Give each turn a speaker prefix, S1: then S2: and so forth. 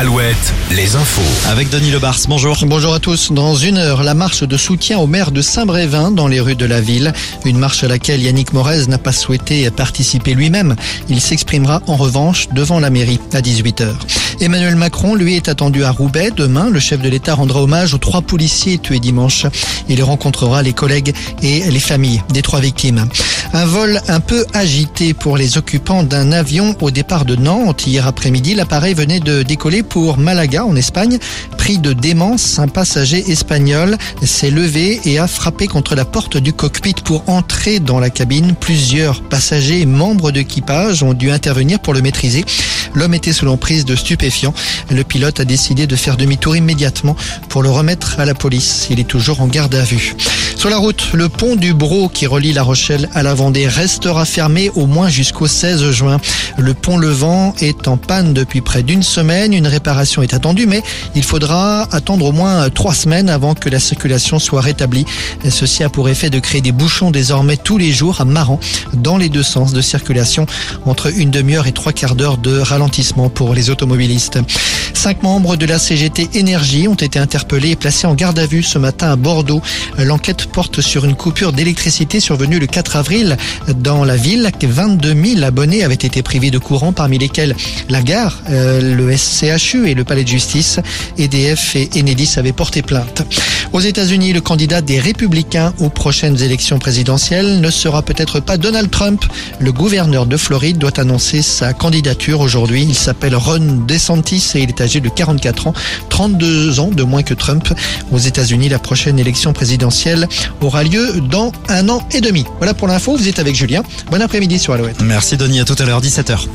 S1: Alouette, les infos.
S2: Avec Denis Lebars, bonjour.
S3: Bonjour à tous. Dans une heure, la marche de soutien au maire de Saint-Brévin dans les rues de la ville. Une marche à laquelle Yannick Morez n'a pas souhaité participer lui-même. Il s'exprimera en revanche devant la mairie à 18h. Emmanuel Macron, lui, est attendu à Roubaix. Demain, le chef de l'État rendra hommage aux trois policiers tués dimanche. Il rencontrera les collègues et les familles des trois victimes. Un vol un peu agité pour les occupants d'un avion au départ de Nantes. Hier après-midi, l'appareil venait de décoller pour Malaga en Espagne. Pris de démence, un passager espagnol s'est levé et a frappé contre la porte du cockpit pour entrer dans la cabine. Plusieurs passagers et membres d'équipage ont dû intervenir pour le maîtriser. L'homme était sous l'emprise de stupéfiants. Le pilote a décidé de faire demi-tour immédiatement pour le remettre à la police. Il est toujours en garde à vue. Sur la route, le pont du Bro qui relie La Rochelle à la Vendée restera fermé au moins jusqu'au 16 juin. Le pont Levant est en panne depuis près d'une semaine. Une réparation est attendue, mais il faudra attendre au moins trois semaines avant que la circulation soit rétablie. Ceci a pour effet de créer des bouchons désormais tous les jours à Maran dans les deux sens de circulation entre une demi-heure et trois quarts d'heure de ralentissement pour les automobilistes. Cinq membres de la CGT Énergie ont été interpellés et placés en garde à vue ce matin à Bordeaux. L'enquête porte sur une coupure d'électricité survenue le 4 avril dans la ville. 22 000 abonnés avaient été privés de courant, parmi lesquels la gare, euh, le SCHU et le palais de justice. EDF et Enedis avaient porté plainte. Aux États-Unis, le candidat des Républicains aux prochaines élections présidentielles ne sera peut-être pas Donald Trump. Le gouverneur de Floride doit annoncer sa candidature aujourd'hui. Il s'appelle Ron DeSantis et il est âgé de 44 ans, 32 ans de moins que Trump. Aux États-Unis, la prochaine élection présidentielle aura lieu dans un an et demi. Voilà pour l'info, vous êtes avec Julien. Bon après-midi sur Alouette.
S2: Merci Denis, à tout à l'heure, 17h.